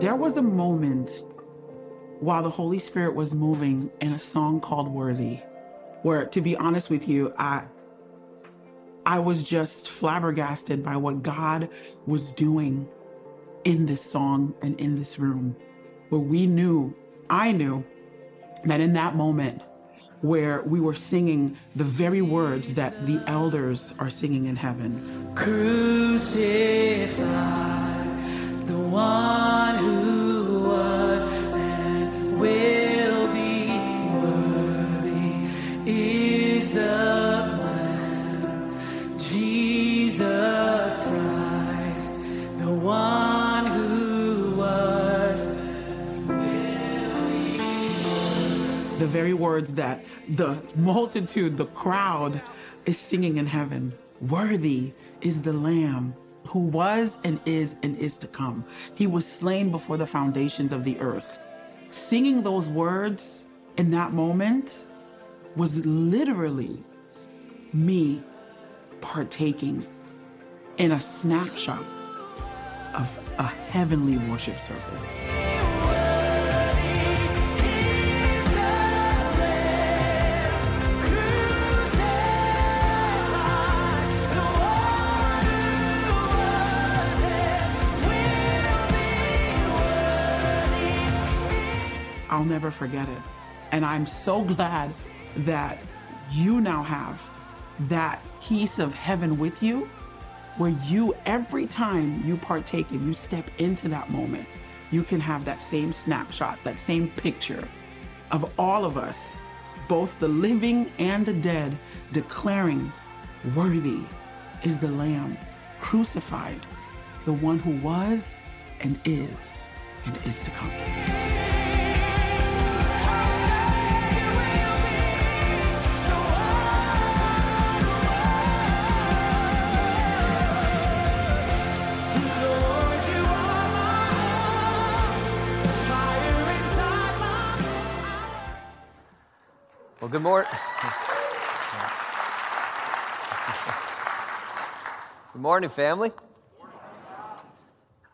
There was a moment while the Holy Spirit was moving in a song called Worthy, where, to be honest with you, I, I was just flabbergasted by what God was doing in this song and in this room, where we knew, I knew, that in that moment, where we were singing the very words that the elders are singing in heaven. Crucify the one who was and will be worthy is the Lamb, Jesus Christ, the one who was the very words that the multitude, the crowd is singing in heaven. Worthy is the Lamb who was and is and is to come. He was slain before the foundations of the earth. Singing those words in that moment was literally me partaking in a snapshot of a heavenly worship service. I'll never forget it. And I'm so glad that you now have that piece of heaven with you where you, every time you partake and you step into that moment, you can have that same snapshot, that same picture of all of us, both the living and the dead, declaring, Worthy is the Lamb crucified, the one who was and is and is to come. Well, good morning. Good morning, family.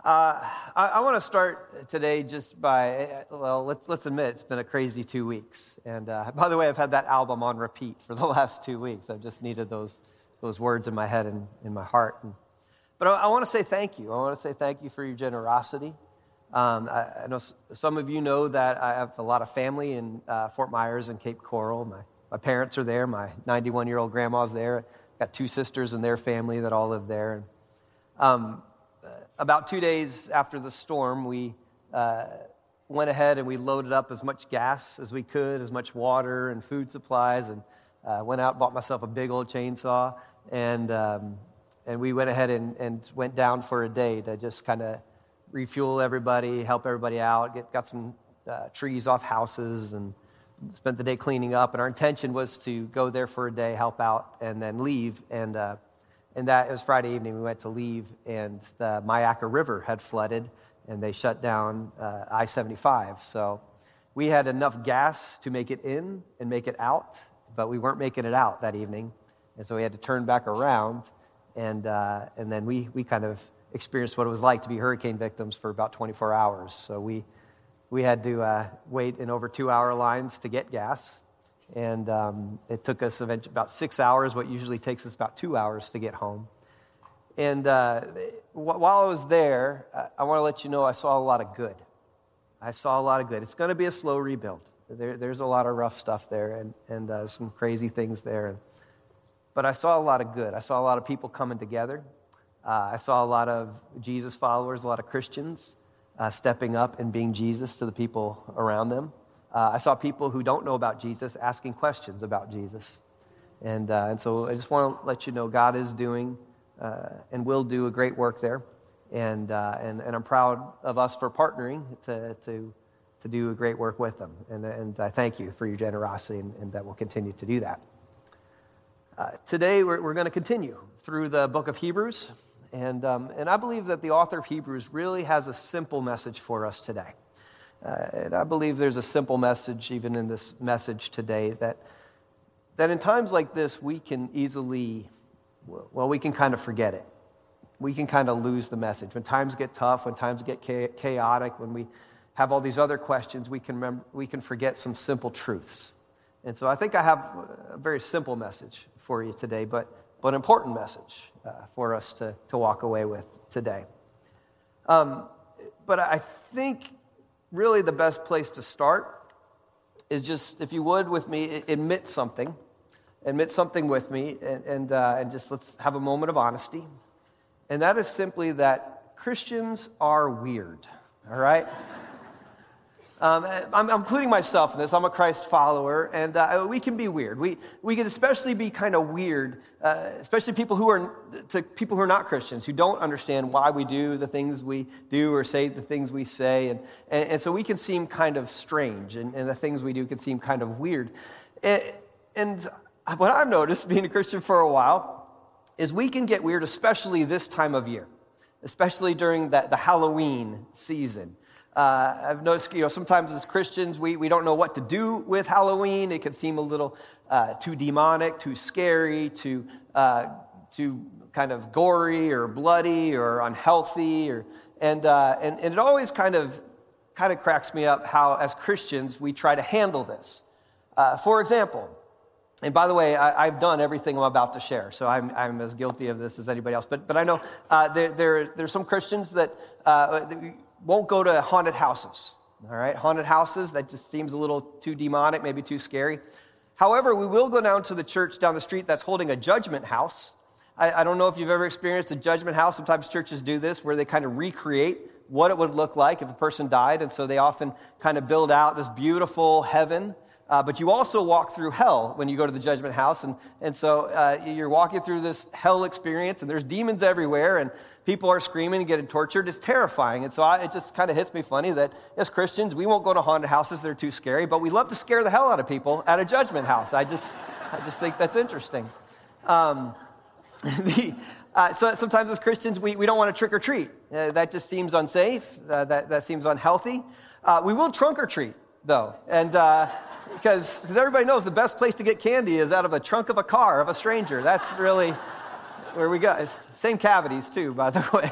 Uh, I, I want to start today just by, well, let's, let's admit it's been a crazy two weeks. And uh, by the way, I've had that album on repeat for the last two weeks. I've just needed those, those words in my head and in my heart. And, but I, I want to say thank you. I want to say thank you for your generosity. Um, I, I know some of you know that I have a lot of family in uh, Fort Myers and Cape Coral. My, my parents are there. My 91 year old grandma's there. I've got two sisters and their family that all live there. And, um, uh, about two days after the storm, we uh, went ahead and we loaded up as much gas as we could, as much water and food supplies, and uh, went out bought myself a big old chainsaw and um, and we went ahead and, and went down for a day to just kind of refuel everybody, help everybody out, get got some uh, trees off houses, and spent the day cleaning up. And our intention was to go there for a day, help out, and then leave. And uh, and that was Friday evening. We went to leave, and the Myakka River had flooded, and they shut down uh, I 75. So we had enough gas to make it in and make it out, but we weren't making it out that evening. And so we had to turn back around, and, uh, and then we, we kind of experienced what it was like to be hurricane victims for about 24 hours. So we, we had to uh, wait in over two hour lines to get gas. And um, it took us about six hours, what usually takes us about two hours to get home. And uh, wh- while I was there, I, I want to let you know I saw a lot of good. I saw a lot of good. It's going to be a slow rebuild. There, there's a lot of rough stuff there and, and uh, some crazy things there. But I saw a lot of good. I saw a lot of people coming together. Uh, I saw a lot of Jesus followers, a lot of Christians uh, stepping up and being Jesus to the people around them. Uh, I saw people who don't know about Jesus asking questions about Jesus. And, uh, and so I just want to let you know God is doing uh, and will do a great work there. And, uh, and, and I'm proud of us for partnering to, to, to do a great work with them. And, and I thank you for your generosity, and, and that we'll continue to do that. Today, we're, we're going to continue through the book of Hebrews. And, um, and I believe that the author of Hebrews really has a simple message for us today. Uh, and I believe there's a simple message even in this message today that, that in times like this, we can easily, well, we can kind of forget it. we can kind of lose the message. When times get tough, when times get chaotic, when we have all these other questions, we can, remember, we can forget some simple truths. And so I think I have a very simple message for you today, but, but an important message uh, for us to, to walk away with today. Um, but I think really the best place to start is just, if you would, with me, admit something. Admit something with me, and, and, uh, and just let's have a moment of honesty. And that is simply that Christians are weird, all right? Um, I'm, I'm, including myself in this. I'm a Christ follower, and uh, we can be weird. We, we can especially be kind of weird, uh, especially people who are to people who are not Christians, who don't understand why we do the things we do or say the things we say, and, and, and so we can seem kind of strange, and, and, the things we do can seem kind of weird. And, and what I've noticed, being a Christian for a while, is we can get weird, especially this time of year, especially during the, the Halloween season. Uh, I've noticed, you know, sometimes as Christians, we, we don't know what to do with Halloween. It can seem a little uh, too demonic, too scary, too, uh, too kind of gory or bloody or unhealthy. Or, and, uh, and, and it always kind of, kind of cracks me up how, as Christians, we try to handle this. Uh, for example, and by the way, I, have done everything I'm about to share, so I'm, I'm as guilty of this as anybody else. But, but I know uh, there, there, there's some Christians that, uh, won't go to haunted houses. All right, haunted houses, that just seems a little too demonic, maybe too scary. However, we will go down to the church down the street that's holding a judgment house. I, I don't know if you've ever experienced a judgment house. Sometimes churches do this where they kind of recreate what it would look like if a person died. And so they often kind of build out this beautiful heaven uh, but you also walk through hell when you go to the judgment house. And, and so uh, you're walking through this hell experience, and there's demons everywhere, and people are screaming and getting tortured. It's terrifying. And so I, it just kind of hits me funny that as Christians, we won't go to haunted houses, they're too scary, but we love to scare the hell out of people at a judgment house. I just, I just think that's interesting. Um, the, uh, so sometimes as Christians, we, we don't want to trick or treat. Uh, that just seems unsafe, uh, that, that seems unhealthy. Uh, we will trunk or treat, though. And because everybody knows the best place to get candy is out of a trunk of a car of a stranger. That's really where we go. Same cavities, too, by the way.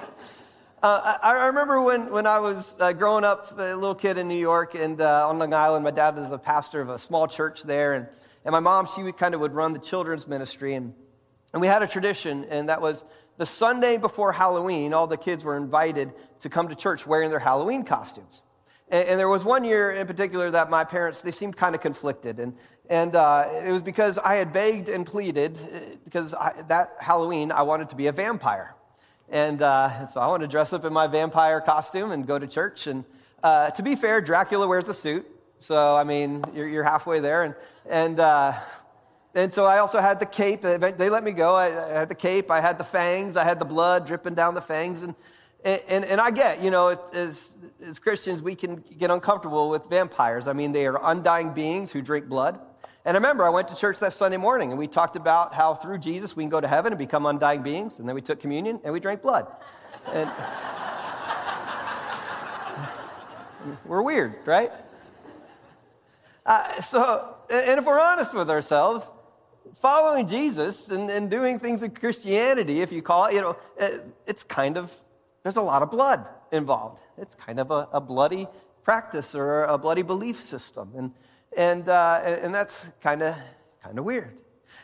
Uh, I, I, remember when, when I was uh, growing up, a little kid in New York and uh, on Long Island, my dad was a pastor of a small church there. And, and my mom, she kind of would run the children's ministry. And, and we had a tradition, and that was the Sunday before Halloween, all the kids were invited to come to church wearing their Halloween costumes. And, and, there was one year in particular that my parents, they seemed kind of conflicted. And, and uh, it was because I had begged and pleaded, uh, because I, that Halloween I wanted to be a vampire. And, uh, and, so I wanted to dress up in my vampire costume and go to church. And uh, to be fair, Dracula wears a suit. So, I mean, you're, you're halfway there. And, and, uh, and so I also had the cape. They let me go. I, I had the cape, I had the fangs, I had the blood dripping down the fangs. And, and, and, I get, you know, as, as Christians, we can get uncomfortable with vampires. I mean, they are undying beings who drink blood. And I remember I went to church that Sunday morning and we talked about how through Jesus we can go to heaven and become undying beings. And then we took communion and we drank blood. And we're weird, right? Uh, so, and if we're honest with ourselves, following Jesus and, and doing things in Christianity, if you call it, you know, it's kind of there's a lot of blood involved. It's kind of a, a bloody practice or a bloody belief system. And, and, uh, and that's kind of kind of weird.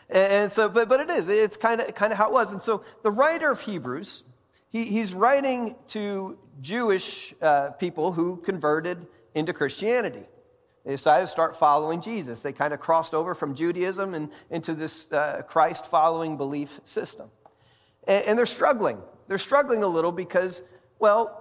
And so, but, but it is, it's kind of kind of how it was. And so the writer of Hebrews, he, he's writing to Jewish uh, people who converted into Christianity. They decided to start following Jesus. They kind of crossed over from Judaism and into this uh, Christ following belief system. And, and they're struggling they're struggling a little because, well,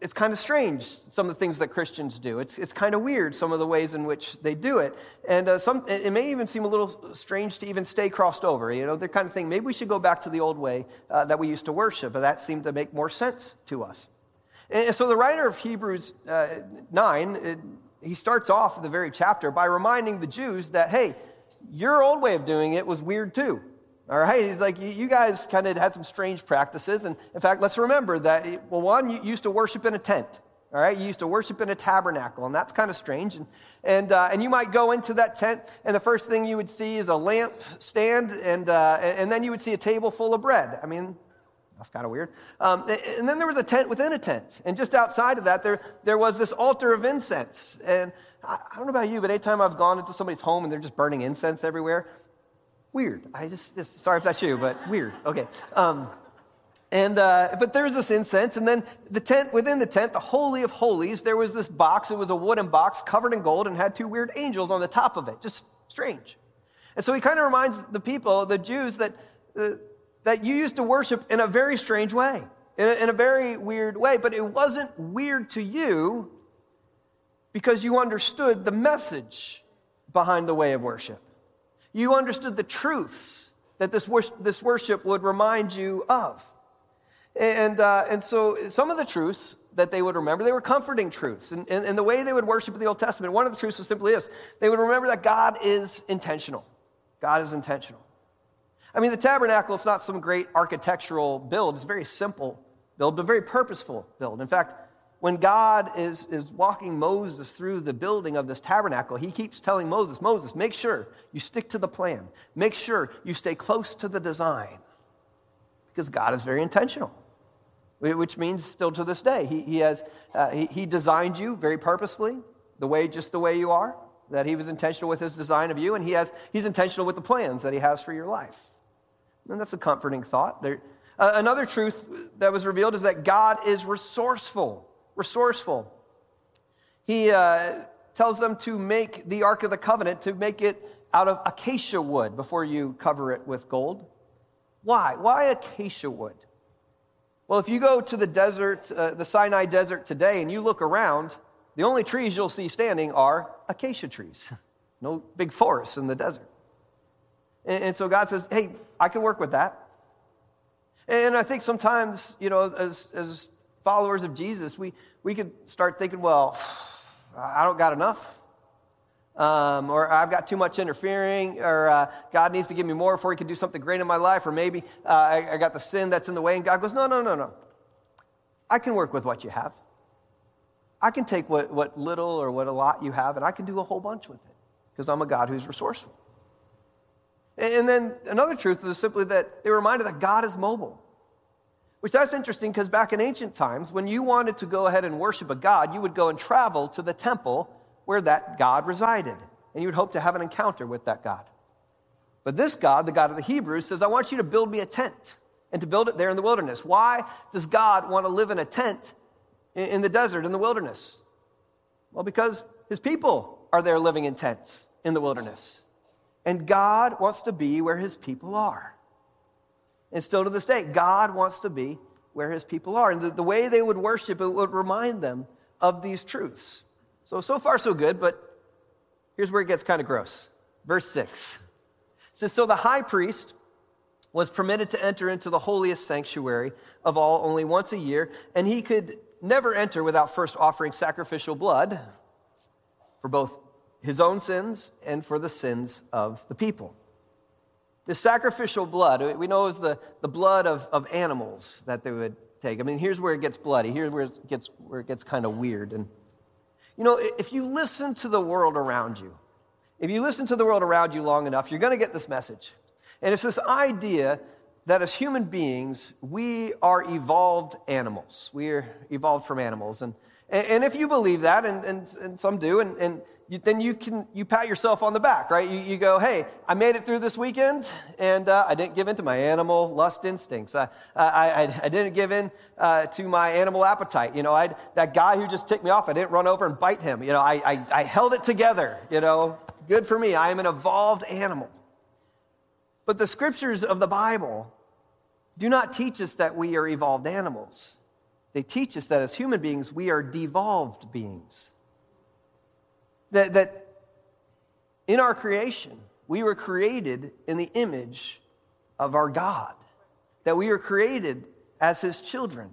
it's kind of strange, some of the things that Christians do. It's, it's kind of weird, some of the ways in which they do it. And uh, some, it may even seem a little strange to even stay crossed over. You know, they're kind of thing, maybe we should go back to the old way uh, that we used to worship. But that seemed to make more sense to us. And so the writer of Hebrews uh, 9, it, he starts off the very chapter by reminding the Jews that, hey, your old way of doing it was weird too. All right, he's like, you guys kind of had some strange practices. And in fact, let's remember that, well, one, you used to worship in a tent. All right, you used to worship in a tabernacle, and that's kind of strange. And, and, uh, and you might go into that tent, and the first thing you would see is a lamp stand, and, uh, and then you would see a table full of bread. I mean, That's kind of weird. Um, and then there was a tent within a tent. And just outside of that, there, there was this altar of incense. And I, I don't know about you, but anytime I've gone into somebody's home and they're just burning incense everywhere, weird. I just, just sorry if that's you, but weird. Okay. Um, and, uh, but there's this incense, and then the tent, within the tent, the Holy of Holies, there was this box. It was a wooden box covered in gold and had two weird angels on the top of it. Just strange. And so he kind of reminds the people, the Jews, that, uh, that you used to worship in a very strange way, in a, in a very weird way. But it wasn't weird to you because you understood the message behind the way of worship. You understood the truths that this, wor- this worship would remind you of. And, uh, and so some of the truths that they would remember, they were comforting truths. And, and, and the way they would worship in the Old Testament, one of the truths was simply this they would remember that God is intentional. God is intentional. I mean, the tabernacle is not some great architectural build, it's very simple build, but very purposeful build. In fact, when God is, is walking Moses through the building of this tabernacle, he keeps telling Moses, Moses, make sure you stick to the plan. Make sure you stay close to the design. Because God is very intentional which means still to this day, he, he, has, uh, he, he designed you very purposefully, the way, just the way you are, that he was intentional with his design of you, and he has, he's intentional with the plans that he has for your life. And that's a comforting thought. There, uh, another truth that was revealed is that God is resourceful. Resourceful. He uh, tells them to make the Ark of the Covenant, to make it out of acacia wood before you cover it with gold. Why? Why acacia wood? Well, if you go to the desert, uh, the Sinai desert today, and you look around, the only trees you'll see standing are acacia trees. No big forests in the desert. And, and so God says, hey, I can work with that. And I think sometimes, you know, as, as followers of Jesus, we, we could start thinking, well, I don't got enough. Um, or I've got too much interfering, or uh, God needs to give me more before He can do something great in my life, or maybe uh, I, I got the sin that's in the way. And God goes, No, no, no, no. I can work with what you have. I can take what, what little or what a lot you have, and I can do a whole bunch with it because I'm a God who's resourceful. And, and then another truth is simply that it reminded that God is mobile. Which that's interesting because back in ancient times, when you wanted to go ahead and worship a God, you would go and travel to the temple where that God resided. And you would hope to have an encounter with that God. But this God, the God of the Hebrews, says, I want you to build me a tent and to build it there in the wilderness. Why does God want to live in a tent in the desert, in the wilderness? Well, because his people are there living in tents in the wilderness. And God wants to be where his people are. And still to this day, God wants to be where his people are. And the, the way they would worship, it would remind them of these truths. So, so far, so good, but here's where it gets kind of gross. Verse 6 it says, So the high priest was permitted to enter into the holiest sanctuary of all only once a year, and he could never enter without first offering sacrificial blood for both his own sins and for the sins of the people. The sacrificial blood, we know is the, the blood of, of animals that they would take. I mean, here's where it gets bloody. Here's where it gets, where it gets kind of weird. And you know, if you listen to the world around you, if you listen to the world around you long enough, you're going to get this message. And it's this idea that as human beings, we are evolved animals. We are evolved from animals. And, and if you believe that, and, and, and some do, and, and you, then you can you pat yourself on the back, right? You, you go, hey, I made it through this weekend, and uh, I didn't give in to my animal lust instincts. I, I, I, I didn't give in uh, to my animal appetite. You know, I, that guy who just ticked me off, I didn't run over and bite him. You know, I, I, I held it together. You know, good for me. I am an evolved animal. But the scriptures of the Bible do not teach us that we are evolved animals. They teach us that as human beings, we are devolved beings. That, that in our creation, we were created in the image of our God, that we were created as His children,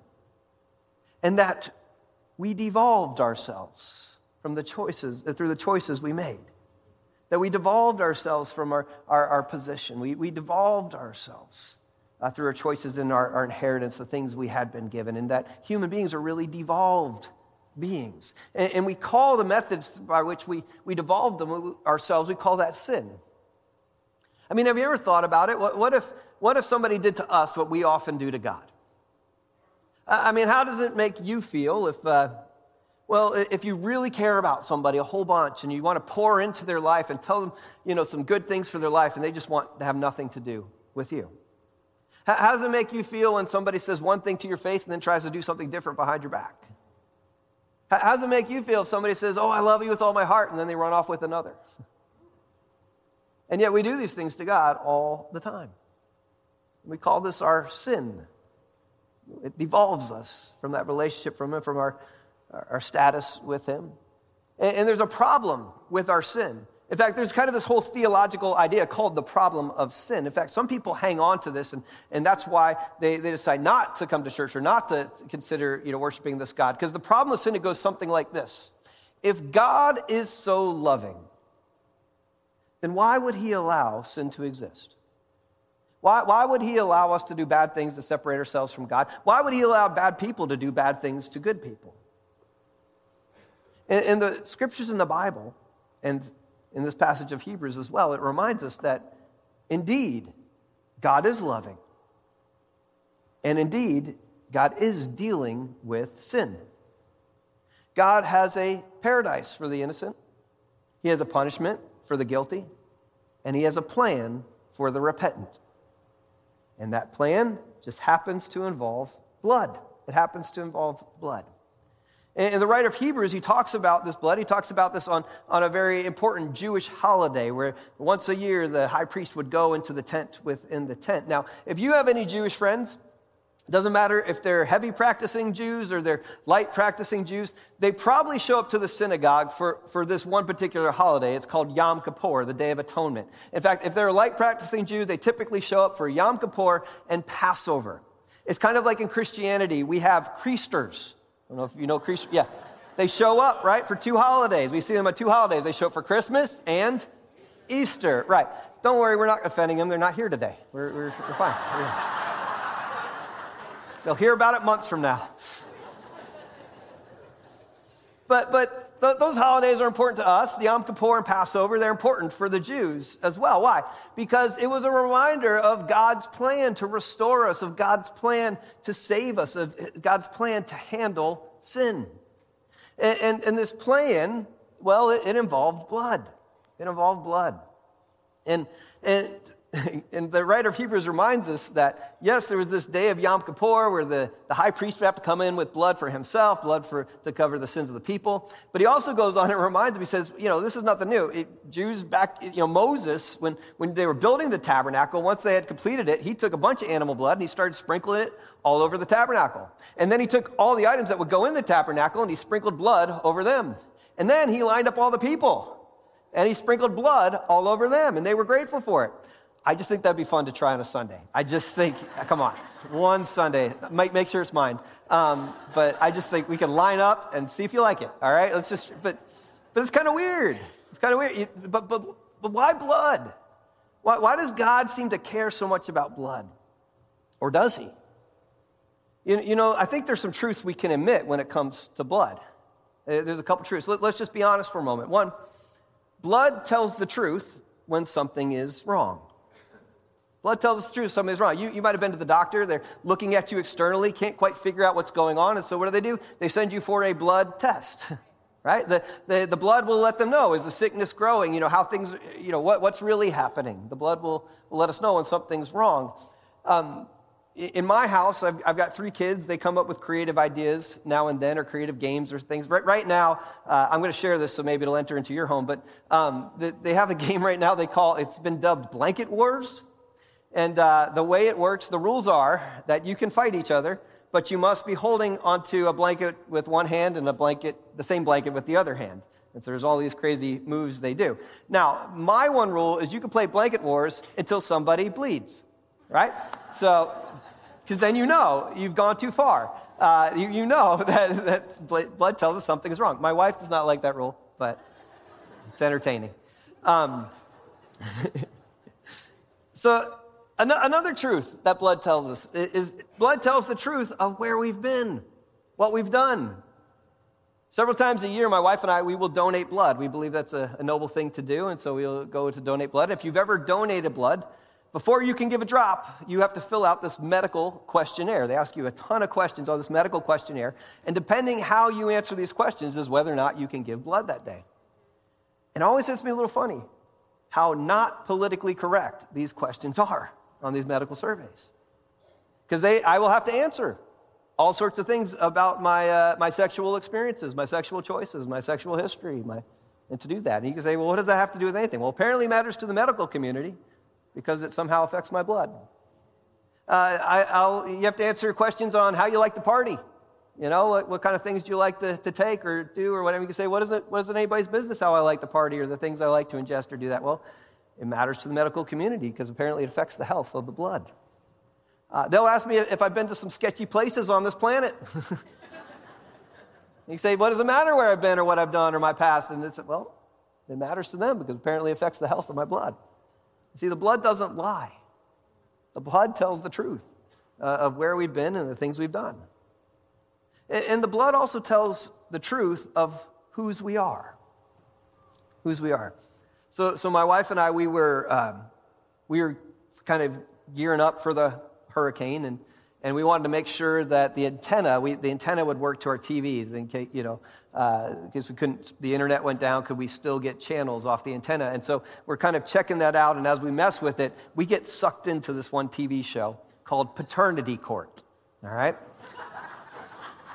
and that we devolved ourselves from the choices, uh, through the choices we made. That we devolved ourselves from our, our, our position. We, we devolved ourselves uh, through our choices and our, our inheritance, the things we had been given, and that human beings are really devolved beings. And, and we call the methods by which we, we devolved them ourselves, we call that sin. I mean, have you ever thought about it? What, what, if, what if somebody did to us what we often do to God? I mean, how does it make you feel if, uh, well, if you really care about somebody a whole bunch and you want to pour into their life and tell them, you know, some good things for their life and they just want to have nothing to do with you? How, does it make you feel when somebody says one thing to your face and then tries to do something different behind your back? How, how does it make you feel if somebody says, oh, I love you with all my heart and then they run off with another? And yet we do these things to God all the time. We call this our sin. It devolves us from that relationship from Him, from our, our status with Him. And, and there's a problem with our sin. In fact, there's kind of this whole theological idea called the problem of sin. In fact, some people hang on to this, and, and that's why they, they decide not to come to church or not to consider you know, worshiping this God. Because the problem of sin, it goes something like this If God is so loving, then why would He allow sin to exist? Why, why would he allow us to do bad things to separate ourselves from God? Why would he allow bad people to do bad things to good people? In, in the scriptures in the Bible, and in this passage of Hebrews as well, it reminds us that indeed, God is loving. And indeed, God is dealing with sin. God has a paradise for the innocent, He has a punishment for the guilty, and He has a plan for the repentant. And that plan just happens to involve blood. It happens to involve blood. And the writer of Hebrews, he talks about this blood. He talks about this on, on a very important Jewish holiday where once a year the high priest would go into the tent within the tent. Now, if you have any Jewish friends, it doesn't matter if they're heavy practicing Jews or they're light practicing Jews, they probably show up to the synagogue for, for this one particular holiday. It's called Yom Kippur, the Day of Atonement. In fact, if they're a light practicing Jew, they typically show up for Yom Kippur and Passover. It's kind of like in Christianity, we have Creasters. I don't know if you know Creasters. Yeah. They show up, right, for two holidays. We see them at two holidays. They show up for Christmas and Easter. Right. Don't worry, we're not offending them. They're not here today. We're, we're, we're fine. They'll hear about it months from now. But, but th- those holidays are important to us. The Yom Kippur and Passover, they're important for the Jews as well. Why? Because it was a reminder of God's plan to restore us, of God's plan to save us, of God's plan to handle sin. And, and, and this plan, well, it, it involved blood. It involved blood. And, and, and the writer of Hebrews reminds us that, yes, there was this day of Yom Kippur where the, the high priest would have to come in with blood for himself, blood for, to cover the sins of the people. But he also goes on and reminds him, he says, you know, this is nothing new. It, Jews back, you know, Moses, when, when they were building the tabernacle, once they had completed it, he took a bunch of animal blood and he started sprinkling it all over the tabernacle. And then he took all the items that would go in the tabernacle and he sprinkled blood over them. And then he lined up all the people and he sprinkled blood all over them, and they were grateful for it. I just think that'd be fun to try on a Sunday. I just think, come on, one Sunday. Make, make sure it's mine. Um, but I just think we can line up and see if you like it. All right, let's just. But, but it's kind of weird. It's kind of weird. You- But, but, but why blood? Why, why does God seem to care so much about blood? Or does He? You, you know, I think there's some truths we can admit when it comes to blood. Uh, There's a couple truths. Let, let's just be honest for a moment. One, blood tells the truth when something is wrong. Blood tells us the truth, something is wrong. You, you might have been to the doctor, they're looking at you externally, can't quite figure out what's going on, and so what do they do? They send you for a blood test, right? The, the, the blood will let them know, is the sickness growing? You know, how things, you know, what, what's really happening? The blood will, will let us know when something's wrong. Um, in my house, I've, I've got three kids. They come up with creative ideas now and then, or creative games or things. Right, right now, uh, I'm going to share this, so maybe it'll enter into your home. But um, the, they have a game right now. They call it's been dubbed Blanket Wars. And uh, the way it works, the rules are that you can fight each other, but you must be holding onto a blanket with one hand and a blanket, the same blanket with the other hand. And so there's all these crazy moves they do. Now, my one rule is you can play blanket wars until somebody bleeds, right? So, because then you know you've gone too far. Uh, you, you know that, that blood tells us something is wrong. My wife does not like that rule, but it's entertaining. Um, so, another truth that blood tells us is blood tells the truth of where we've been, what we've done. Several times a year, my wife and I, we will donate blood. We believe that's a, a noble thing to do, and so we'll go to donate blood. If you've ever donated blood, before you can give a drop, you have to fill out this medical questionnaire. They ask you a ton of questions on this medical questionnaire, and depending how you answer these questions is whether or not you can give blood that day. And it always to me a little funny how not politically correct these questions are on these medical surveys. Because they, I will have to answer all sorts of things about my, uh, my sexual experiences, my sexual choices, my sexual history, my, and to do that. And you can say, well, what does that have to do with anything? Well, apparently it matters to the medical community because it somehow affects my blood. Uh, I, you have to answer questions on how you like the party. You know, what, what kind of things do you like to, to take or do or whatever. You can say, what is, it, what is it anybody's business how I like the party or the things I like to ingest or do that? Well, it matters to the medical community because apparently it affects the health of the blood. Uh, they'll ask me if I've been to some sketchy places on this planet. you say, what does it matter where I've been or what I've done or my past? And it's, well, it matters to them because apparently it affects the health of my blood. See, the blood doesn't lie. The blood tells the truth uh, of where we've been and the things we've done. And, and the blood also tells the truth of whose we are. Whose we are. So, so my wife and I, we were, um, we were kind of gearing up for the hurricane, and, and we wanted to make sure that the antenna, we, the antenna would work to our TVs in case, you know, because uh, we couldn't, the internet went down, could we still get channels off the antenna? And so we're kind of checking that out, and as we mess with it, we get sucked into this one TV show called Paternity Court. All right?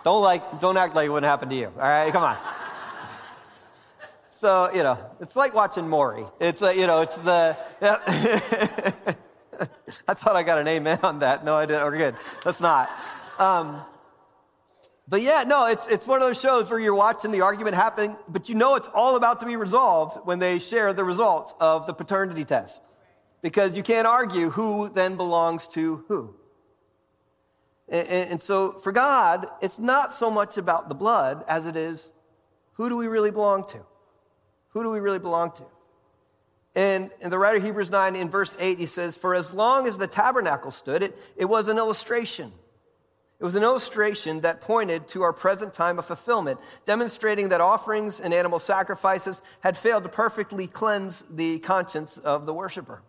don't like, don't act like it wouldn't happen to you. All right, come on. So, you know, it's like watching Maury. It's, uh, you know, it's the. Yeah. I thought I got an amen on that. No, I didn't. We're good. That's not. Um, but yeah, no, it's, it's one of those shows where you're watching the argument happen, but you know it's all about to be resolved when they share the results of the paternity test. Because you can't argue who then belongs to who. And, and, so for God, it's not so much about the blood as it is who do we really belong to? Who do we really belong to? And, and the writer of Hebrews 9 in verse 8, he says, For as long as the tabernacle stood, it, it was an illustration it was an illustration that pointed to our present time of fulfillment, demonstrating that offerings and animal sacrifices had failed to perfectly cleanse the conscience of the worshiper.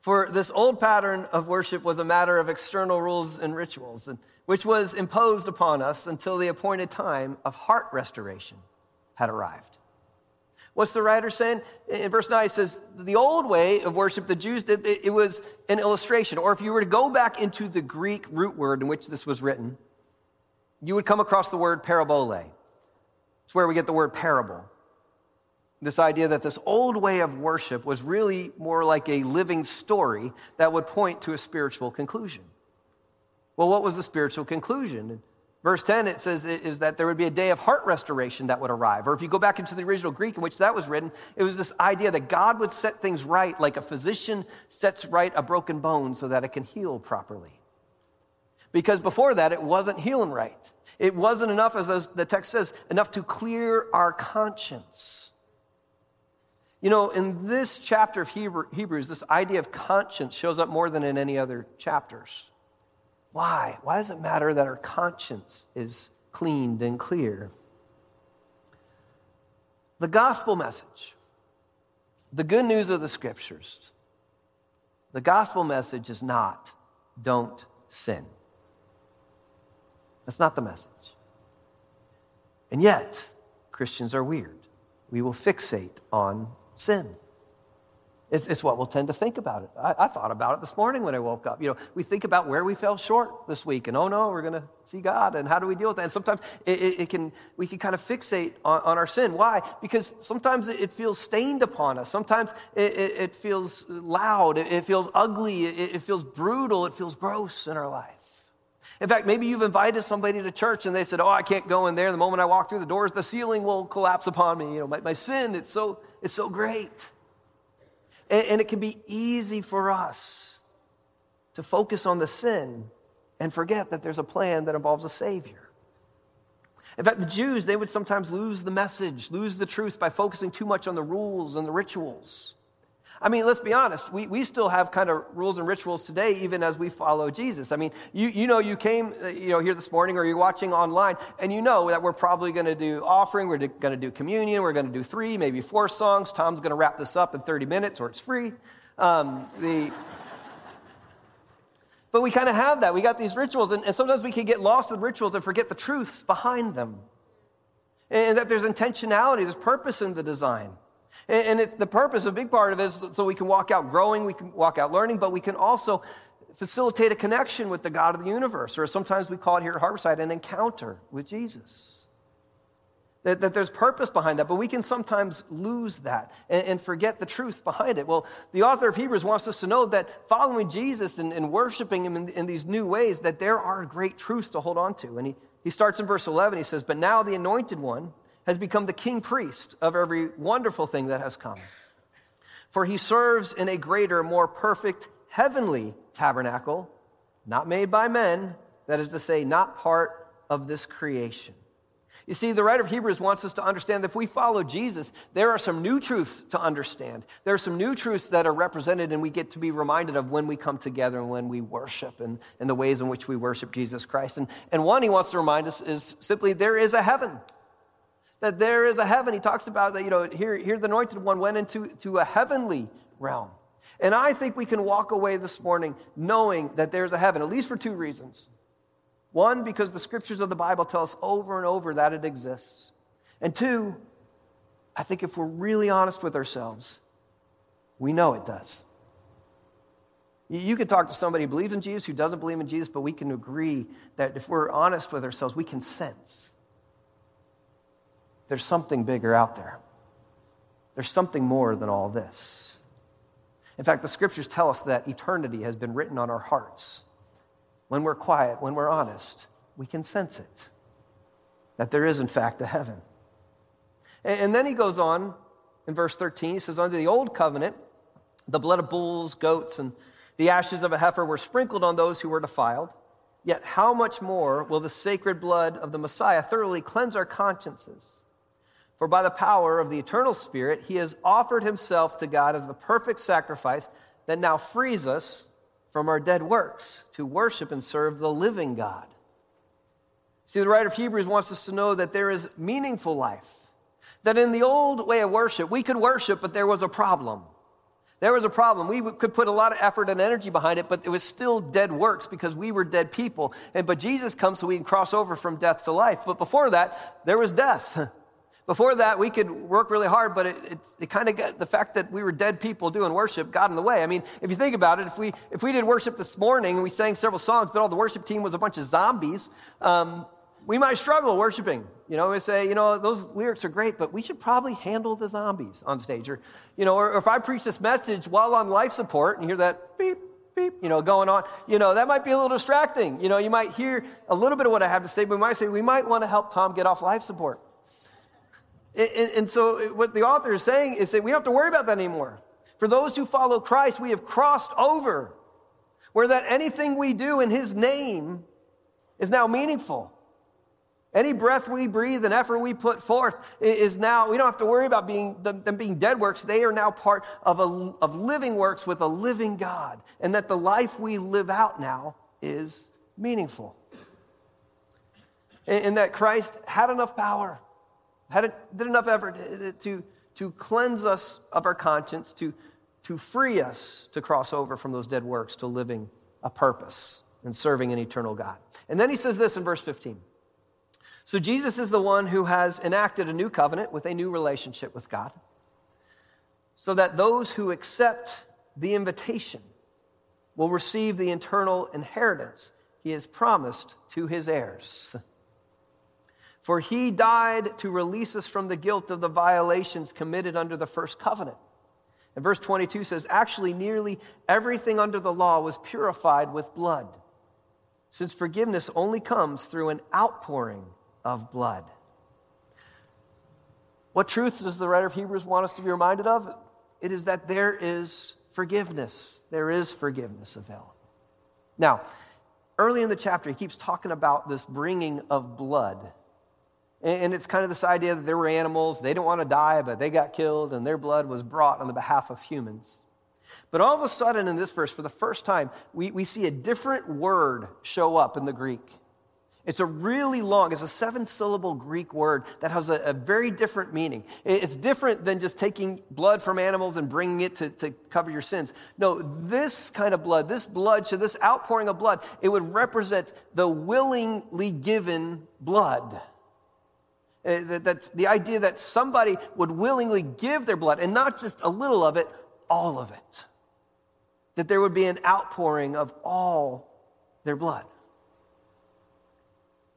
For this old pattern of worship was a matter of external rules and rituals, which was imposed upon us until the appointed time of heart restoration had arrived. What's the writer saying? In verse 9, he says, The old way of worship the Jews did, it was an illustration. Or if you were to go back into the Greek root word in which this was written, you would come across the word parabole. It's where we get the word parable. This idea that this old way of worship was really more like a living story that would point to a spiritual conclusion. Well, what was the spiritual conclusion? Verse 10, it says is that there would be a day of heart restoration that would arrive. Or if you go back into the original Greek in which that was written, it was this idea that God would set things right like a physician sets right a broken bone so that it can heal properly. Because before that, it wasn't healing right. It wasn't enough, as the text says, enough to clear our conscience. You know, in this chapter of Hebrew, Hebrews, this idea of conscience shows up more than in any other chapters. Why? Why does it matter that our conscience is cleaned and clear? The gospel message, the good news of the scriptures, the gospel message is not don't sin. That's not the message. And yet, Christians are weird. We will fixate on sin. It's, it's, what we'll tend to think about it. I, I, thought about it this morning when I woke up. You know, we think about where we fell short this week, and oh no, we're going to see God, and how do we deal with that? And sometimes it, it, it can, we can kind of fixate on, on, our sin. Why? Because sometimes it, feels stained upon us. Sometimes it, feels loud. It, feels ugly. It, feels brutal. It feels gross in our life. In fact, maybe you've invited somebody to church and they said, "Oh, I can't go in there. The moment I walk through the doors, the ceiling will collapse upon me. You know, my, my sin. It's so, it's so great." And, and it can be easy for us to focus on the sin and forget that there's a plan that involves a Savior. In fact, the Jews, they would sometimes lose the message, lose the truth by focusing too much on the rules and the rituals. I mean, let's be honest, we, we still have kind of rules and rituals today, even as we follow Jesus. I mean, you, you know, you came uh, you know, here this morning or you're watching online, and you know that we're probably going to do offering, we're going to do communion, we're going to do three, maybe four songs. Tom's going to wrap this up in 30 minutes or it's free. Um, the, But we kind of have that. We got these rituals, and, and sometimes we can get lost in rituals and forget the truths behind them. And, and that there's intentionality, there's purpose in the design. And, it, the purpose, a big part of it is so we can walk out growing, we can walk out learning, but we can also facilitate a connection with the God of the universe, or sometimes we call it here at Harborside an encounter with Jesus. That, that, there's purpose behind that, but we can sometimes lose that and, and, forget the truth behind it. Well, the author of Hebrews wants us to know that following Jesus and, and worshiping him in, in, these new ways, that there are great truths to hold on to. And he, he starts in verse 11, he says, But now the anointed one has become the king priest of every wonderful thing that has come. For he serves in a greater, more perfect heavenly tabernacle, not made by men, that is to say, not part of this creation. You see, the writer of Hebrews wants us to understand that if we follow Jesus, there are some new truths to understand. There are some new truths that are represented and we get to be reminded of when we come together and when we worship and, and the ways in which we worship Jesus Christ. And, and one he wants to remind us is simply there is a heaven. That there is a heaven. He talks about that, you know, here, here the anointed one went into to a heavenly realm. And I think we can walk away this morning knowing that there's a heaven, at least for two reasons. One, because the scriptures of the Bible tell us over and over that it exists. And two, I think if we're really honest with ourselves, we know it does. You can talk to somebody who believes in Jesus, who doesn't believe in Jesus, but we can agree that if we're honest with ourselves, we can sense there's something bigger out there. There's something more than all this. In fact, the scriptures tell us that eternity has been written on our hearts when we're quiet, when we're honest, we can sense it. That there is, in fact, a heaven. And, then he goes on in verse 13. He says, Under the old covenant, the blood of bulls, goats, and the ashes of a heifer were sprinkled on those who were defiled. Yet, how much more will the sacred blood of the Messiah thoroughly cleanse our consciences? For by the power of the eternal Spirit, he has offered himself to God as the perfect sacrifice that now frees us from our dead works to worship and serve the living God. See, the writer of Hebrews wants us to know that there is meaningful life. That in the old way of worship, we could worship, but there was a problem. There was a problem. We could put a lot of effort and energy behind it, but it was still dead works because we were dead people. And but Jesus comes so we can cross over from death to life. But before that, there was death. Before that, we could work really hard, but it, it, it kind of got the fact that we were dead people doing worship got in the way. I mean, if you think about it, if we, if we did worship this morning and we sang several songs, but all the worship team was a bunch of zombies, um, we might struggle worshiping. You know, we say, you know, those lyrics are great, but we should probably handle the zombies on stage. Or, you know, or, or if I preach this message while on life support and hear that beep, beep, you know, going on, you know, that might be a little distracting. You know, you might hear a little bit of what I have to say, but we might say, we might want to help Tom get off life support. And, and so, what the author is saying is that we don't have to worry about that anymore. For those who follow Christ, we have crossed over where that anything we do in his name is now meaningful. Any breath we breathe and effort we put forth is now, we don't have to worry about being, them, being dead works. They are now part of, a, of living works with a living God. And that the life we live out now is meaningful. And, and that Christ had enough power had did enough effort uh, uh, to, to cleanse us of our conscience, to, to free us to cross over from those dead works to living a purpose and serving an eternal God. And then he says this in verse 15. So Jesus is the one who has enacted a new covenant with a new relationship with God, so that those who accept the invitation will receive the eternal inheritance he has promised to his heirs. For he died to release us from the guilt of the violations committed under the first covenant. And verse 22 says, actually, nearly everything under the law was purified with blood, since forgiveness only comes through an outpouring of blood. What truth does the writer of Hebrews want us to be reminded of? It is that there is forgiveness. There is forgiveness available. Now, early in the chapter, he keeps talking about this bringing of blood and it's kind of this idea that there were animals, they didn't want to die, but they got killed, and their blood was brought on the behalf of humans. But all of a sudden, in this verse, for the first time, we, we see a different word show up in the Greek. It's a really long, it's a seven syllable Greek word that has a, a very different meaning. It's different than just taking blood from animals and bringing it to, to cover your sins. No, this kind of blood, this blood, so this outpouring of blood, it would represent the willingly given blood. Uh, that- That's the idea that somebody would willingly give their blood, and not just a little of it, all of it. That there would be an outpouring of all their blood.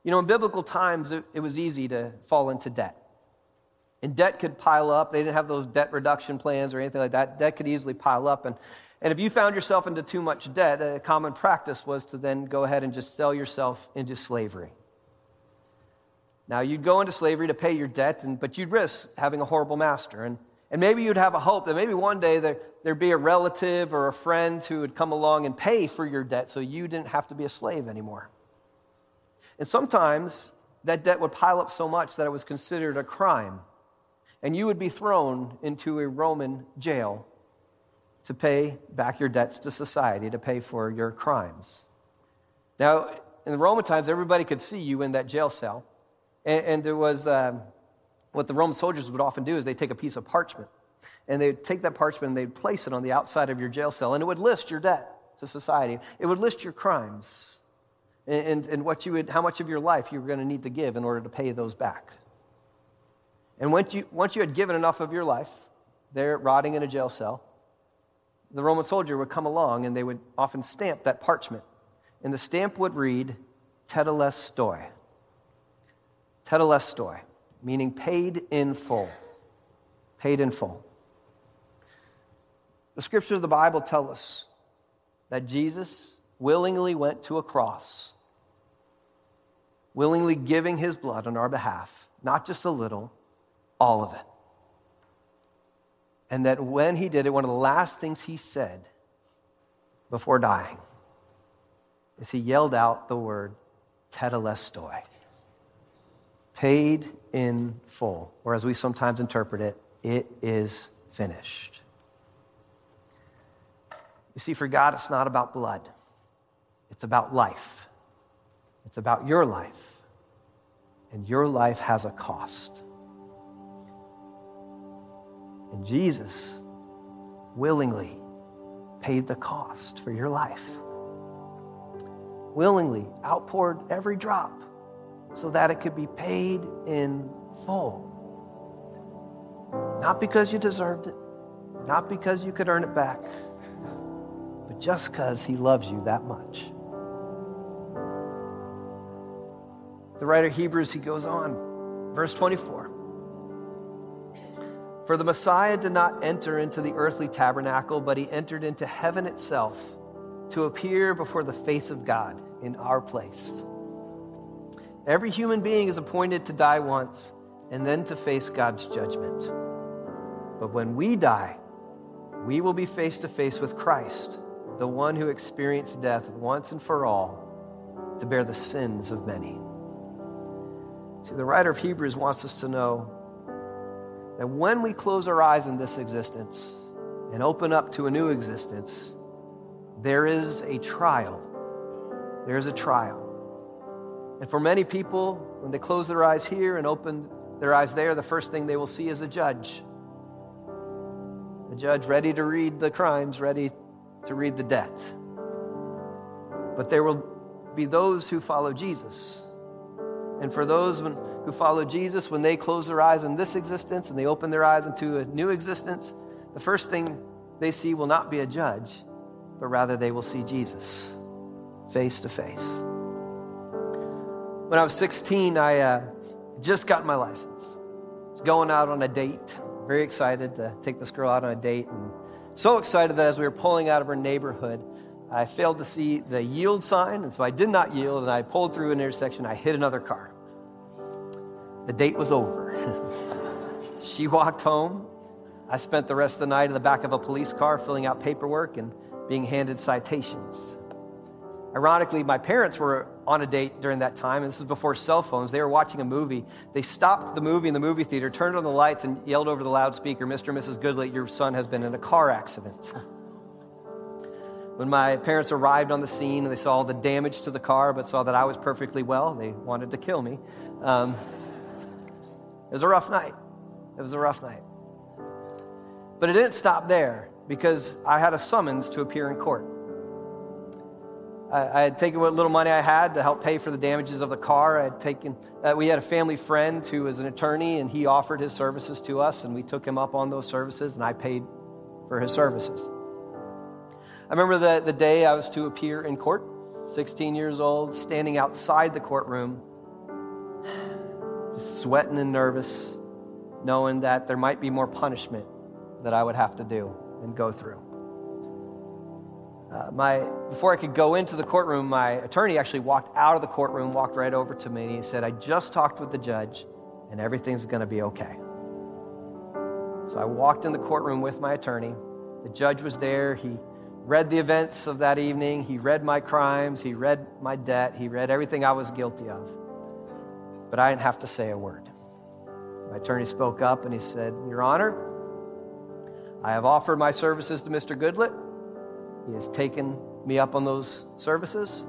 You know, in biblical times, it, it was easy to fall into debt. And debt could pile up. They didn't have those debt reduction plans or anything like that. Debt could easily pile up. And, and if you found yourself into too much debt, a common practice was to then go ahead and just sell yourself into slavery. Now, you'd go into slavery to pay your debt, and, but you'd risk having a horrible master. And, and maybe you'd have a hope that maybe one day there, there'd be a relative or a friend who would come along and pay for your debt so you didn't have to be a slave anymore. And sometimes that debt would pile up so much that it was considered a crime. And you would be thrown into a Roman jail to pay back your debts to society, to pay for your crimes. Now, in the Roman times, everybody could see you in that jail cell. And, and there was um, what the Roman soldiers would often do is they'd take a piece of parchment and they'd take that parchment and they'd place it on the outside of your jail cell, and it would list your debt to society. It would list your crimes and, and, and what you would, how much of your life you were going to need to give in order to pay those back. And once you, once you had given enough of your life, there rotting in a jail cell, the Roman soldier would come along and they would often stamp that parchment. And the stamp would read, Tetelestai. Tetelestai, meaning paid in full. Paid in full. The scriptures of the Bible tell us that Jesus willingly went to a cross, willingly giving his blood on our behalf, not just a little, all of it. And that when he did it, one of the last things he said before dying is he yelled out the word tetelestai, paid in full, or as we sometimes interpret it, it is finished. You see, for God, it's not about blood, it's about life. It's about your life. And your life has a cost. And Jesus willingly paid the cost for your life. Willingly outpoured every drop so that it could be paid in full. Not because you deserved it, not because you could earn it back, but just because he loves you that much. The writer of Hebrews, he goes on, verse 24. For the Messiah did not enter into the earthly tabernacle, but he entered into heaven itself to appear before the face of God in our place. Every human being is appointed to die once and then to face God's judgment. But when we die, we will be face to face with Christ, the one who experienced death once and for all to bear the sins of many. See, the writer of Hebrews wants us to know that when we close our eyes in this existence and open up to a new existence, there is a trial. There is a trial. And for many people, when they close their eyes here and open their eyes there, the first thing they will see is a judge. A judge ready to read the crimes, ready to read the debt. But there will be those who follow Jesus. And for those when, who follow Jesus, when they close their eyes in this existence and they open their eyes into a new existence, the first thing they see will not be a judge, but rather they will see Jesus face to face. When I was 16, I uh, just got my license. I was going out on a date, very excited to take this girl out on a date, and so excited that as we were pulling out of her neighborhood, I failed to see the yield sign, and so I did not yield, and I pulled through an intersection. I hit another car. The date was over. she walked home. I spent the rest of the night in the back of a police car filling out paperwork and being handed citations. Ironically, my parents were on a date during that time, and this was before cell phones. They were watching a movie. They stopped the movie in the movie theater, turned on the lights, and yelled over the loudspeaker, Mr. and Mrs. Goodlett, your son has been in a car accident. When my parents arrived on the scene and they saw all the damage to the car, but saw that I was perfectly well, they wanted to kill me. Um, it was a rough night. It was a rough night. But it didn't stop there because I had a summons to appear in court. I, I had taken what little money I had to help pay for the damages of the car. I had taken, uh, we had a family friend who was an attorney, and he offered his services to us, and we took him up on those services, and I paid for his services. I remember the, the day I was to appear in court, 16 years old, standing outside the courtroom, sweating and nervous, knowing that there might be more punishment that I would have to do and go through. Uh, my, before I could go into the courtroom, my attorney actually walked out of the courtroom, walked right over to me, and he said, I just talked with the judge, and everything's going to be okay. So I walked in the courtroom with my attorney. The judge was there. He read the events of that evening. He read my crimes. He read my debt. He read everything I was guilty of. But I didn't have to say a word. My attorney spoke up and he said, Your Honor, I have offered my services to Mr. Goodlett. He has taken me up on those services,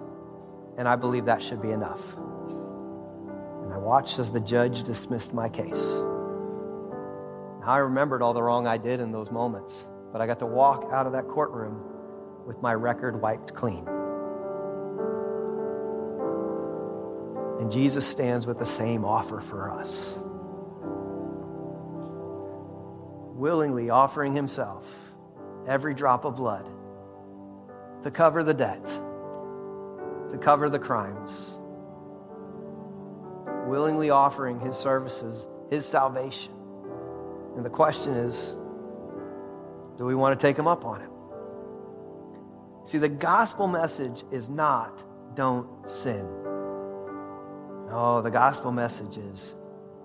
and I believe that should be enough. And I watched as the judge dismissed my case. Now, I remembered all the wrong I did in those moments, but I got to walk out of that courtroom with my record wiped clean. And Jesus stands with the same offer for us. Willingly offering himself every drop of blood to cover the debt, to cover the crimes, willingly offering his services, his salvation. And the question is do we want to take him up on it? See, the gospel message is not don't sin. No, the gospel message is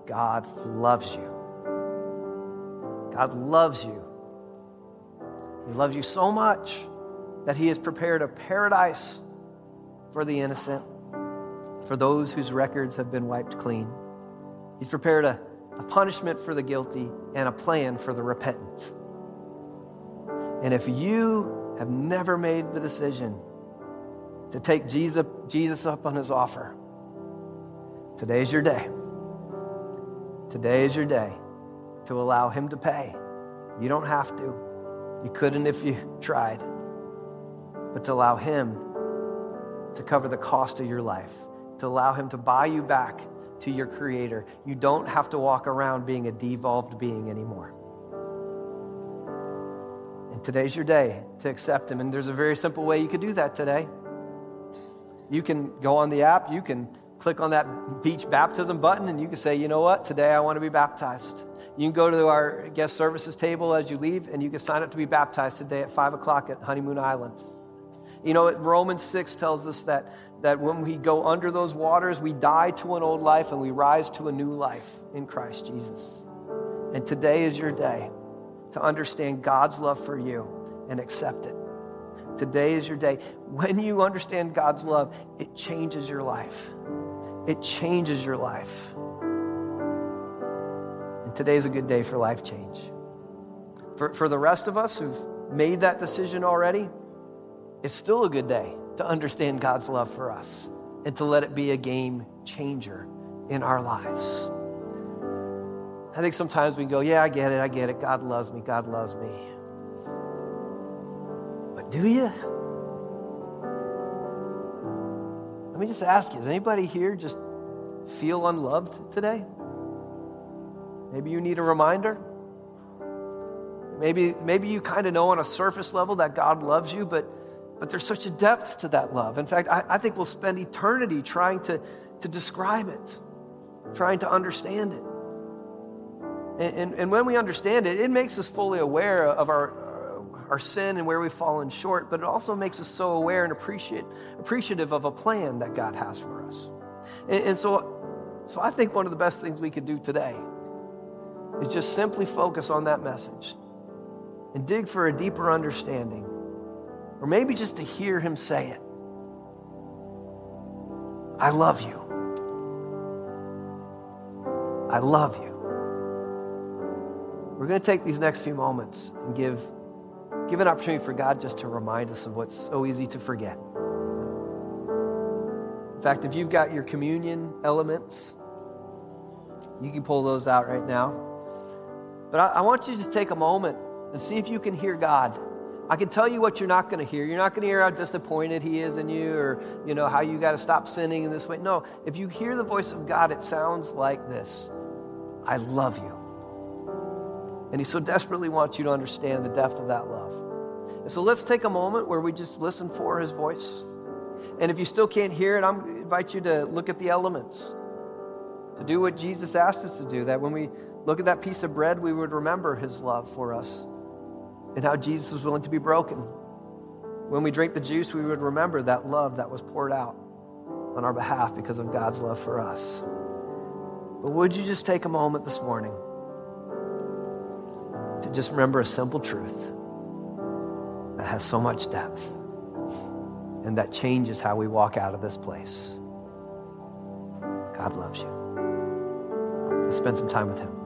God loves you. God loves you. He loves you so much that He has prepared a paradise for the innocent, for those whose records have been wiped clean. He's prepared a, a punishment for the guilty and a plan for the repentant. And if you have never made the decision to take Jesus, Jesus up on his offer, today is your day. Today is your day to allow him to pay. You don't have to. You couldn't if you tried. But to allow him to cover the cost of your life, to allow him to buy you back to your creator. You don't have to walk around being a devolved being anymore. And today's your day to accept him. And there's a very simple way you could do that today. You can go on the app, you can click on that beach baptism button, and you can say, you know what, today I want to be baptized. You can go to our guest services table as you leave, and you can sign up to be baptized today at 5 o'clock at Honeymoon Island. You know, Romans 6 tells us that, that when we go under those waters, we die to an old life and we rise to a new life in Christ Jesus. And today is your day to understand God's love for you and accept it. Today is your day. When you understand God's love, it changes your life. It changes your life. And today is a good day for life change. For, for the rest of us who've made that decision already, it's still a good day to understand God's love for us and to let it be a game changer in our lives. I think sometimes we go, Yeah, I get it, I get it. God loves me, God loves me. But do you? Let me just ask you, does anybody here just feel unloved today? Maybe you need a reminder. Maybe, maybe you kind of know on a surface level that God loves you, but, but there's such a depth to that love. In fact, I, I think we'll spend eternity trying to, to describe it, trying to understand it. And, and, and when we understand it, it makes us fully aware of our, our sin and where we've fallen short, but it also makes us so aware and appreciate, appreciative of a plan that God has for us. And, and so, so I think one of the best things we could do today is just simply focus on that message and dig for a deeper understanding, or maybe just to hear him say it. I love you. I love you. We're going to take these next few moments and give, Give an opportunity for God just to remind us of what's so easy to forget. In fact, if you've got your communion elements, you can pull those out right now. But I, I want you to just take a moment and see if you can hear God. I can tell you what you're not going to hear. You're not going to hear how disappointed He is in you or, you know, how you got to stop sinning in this way. No, if you hear the voice of God, it sounds like this I love you. And He so desperately wants you to understand the depth of that love. And so let's take a moment where we just listen for His voice. And if you still can't hear it, I invite you to look at the elements, to do what Jesus asked us to do, that when we look at that piece of bread, we would remember His love for us and how Jesus was willing to be broken. When we drink the juice, we would remember that love that was poured out on our behalf because of God's love for us. But would you just take a moment this morning to just remember a simple truth that has so much depth and that changes how we walk out of this place? God loves you. Spend some time with Him.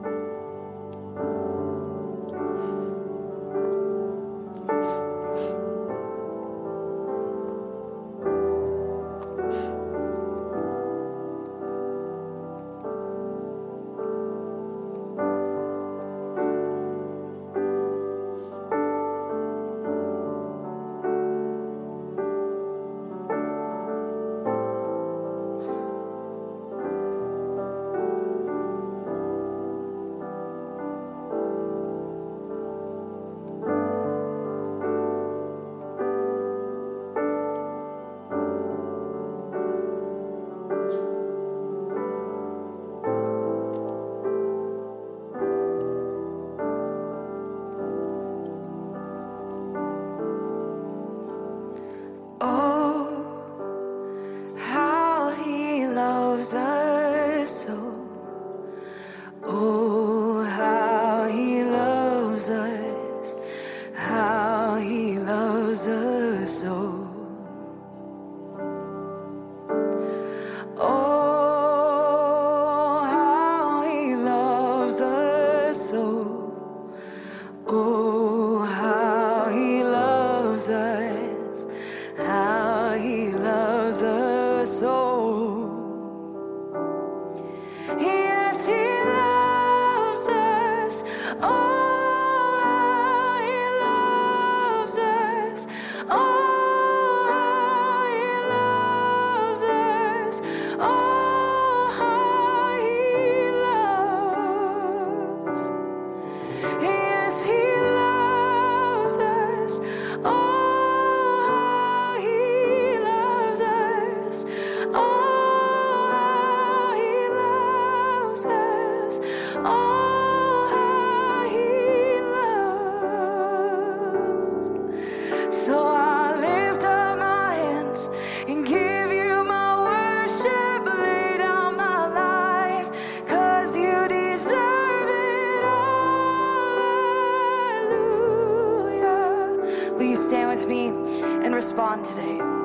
With me and respond today?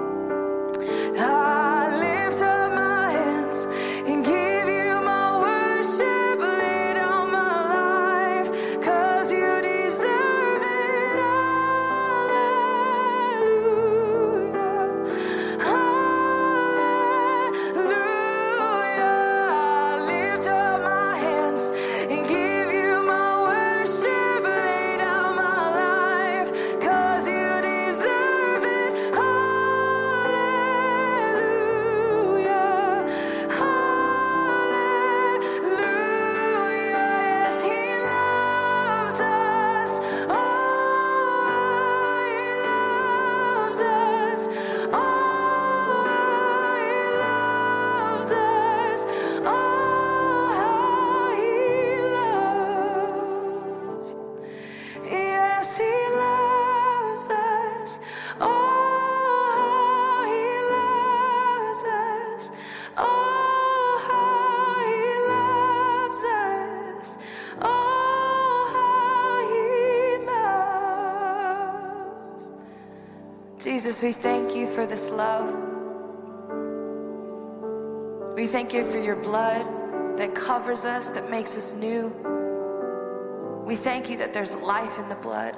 We thank you for this love. We thank you for your blood that covers us, that makes us new. We thank you that there's life in the blood,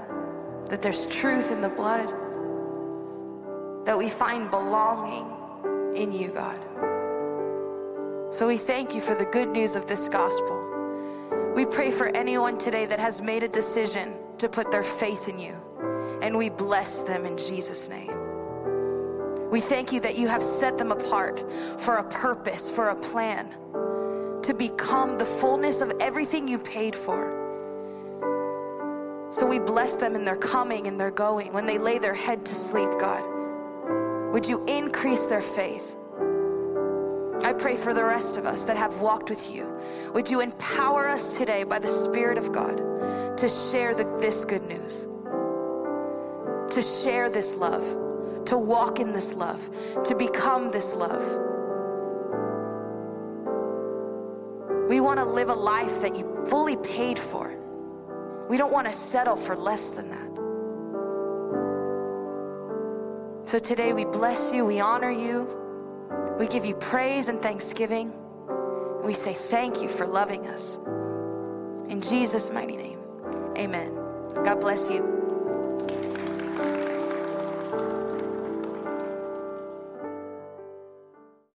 that there's truth in the blood, that we find belonging in you, God. So we thank you for the good news of this gospel. We pray for anyone today that has made a decision to put their faith in you, and we bless them in Jesus' name. We thank you that you have set them apart for a purpose, for a plan, to become the fullness of everything you paid for. So we bless them in their coming and their going. When they lay their head to sleep, God, would you increase their faith? I pray for the rest of us that have walked with you. Would you empower us today by the Spirit of God to share the, this good news, to share this love, to walk in this love, to become this love? We want to live a life that you fully paid for. We don't want to settle for less than that. So today we bless you, we honor you. We give you praise and thanksgiving. We say thank you for loving us. In Jesus' mighty name, amen. God bless you.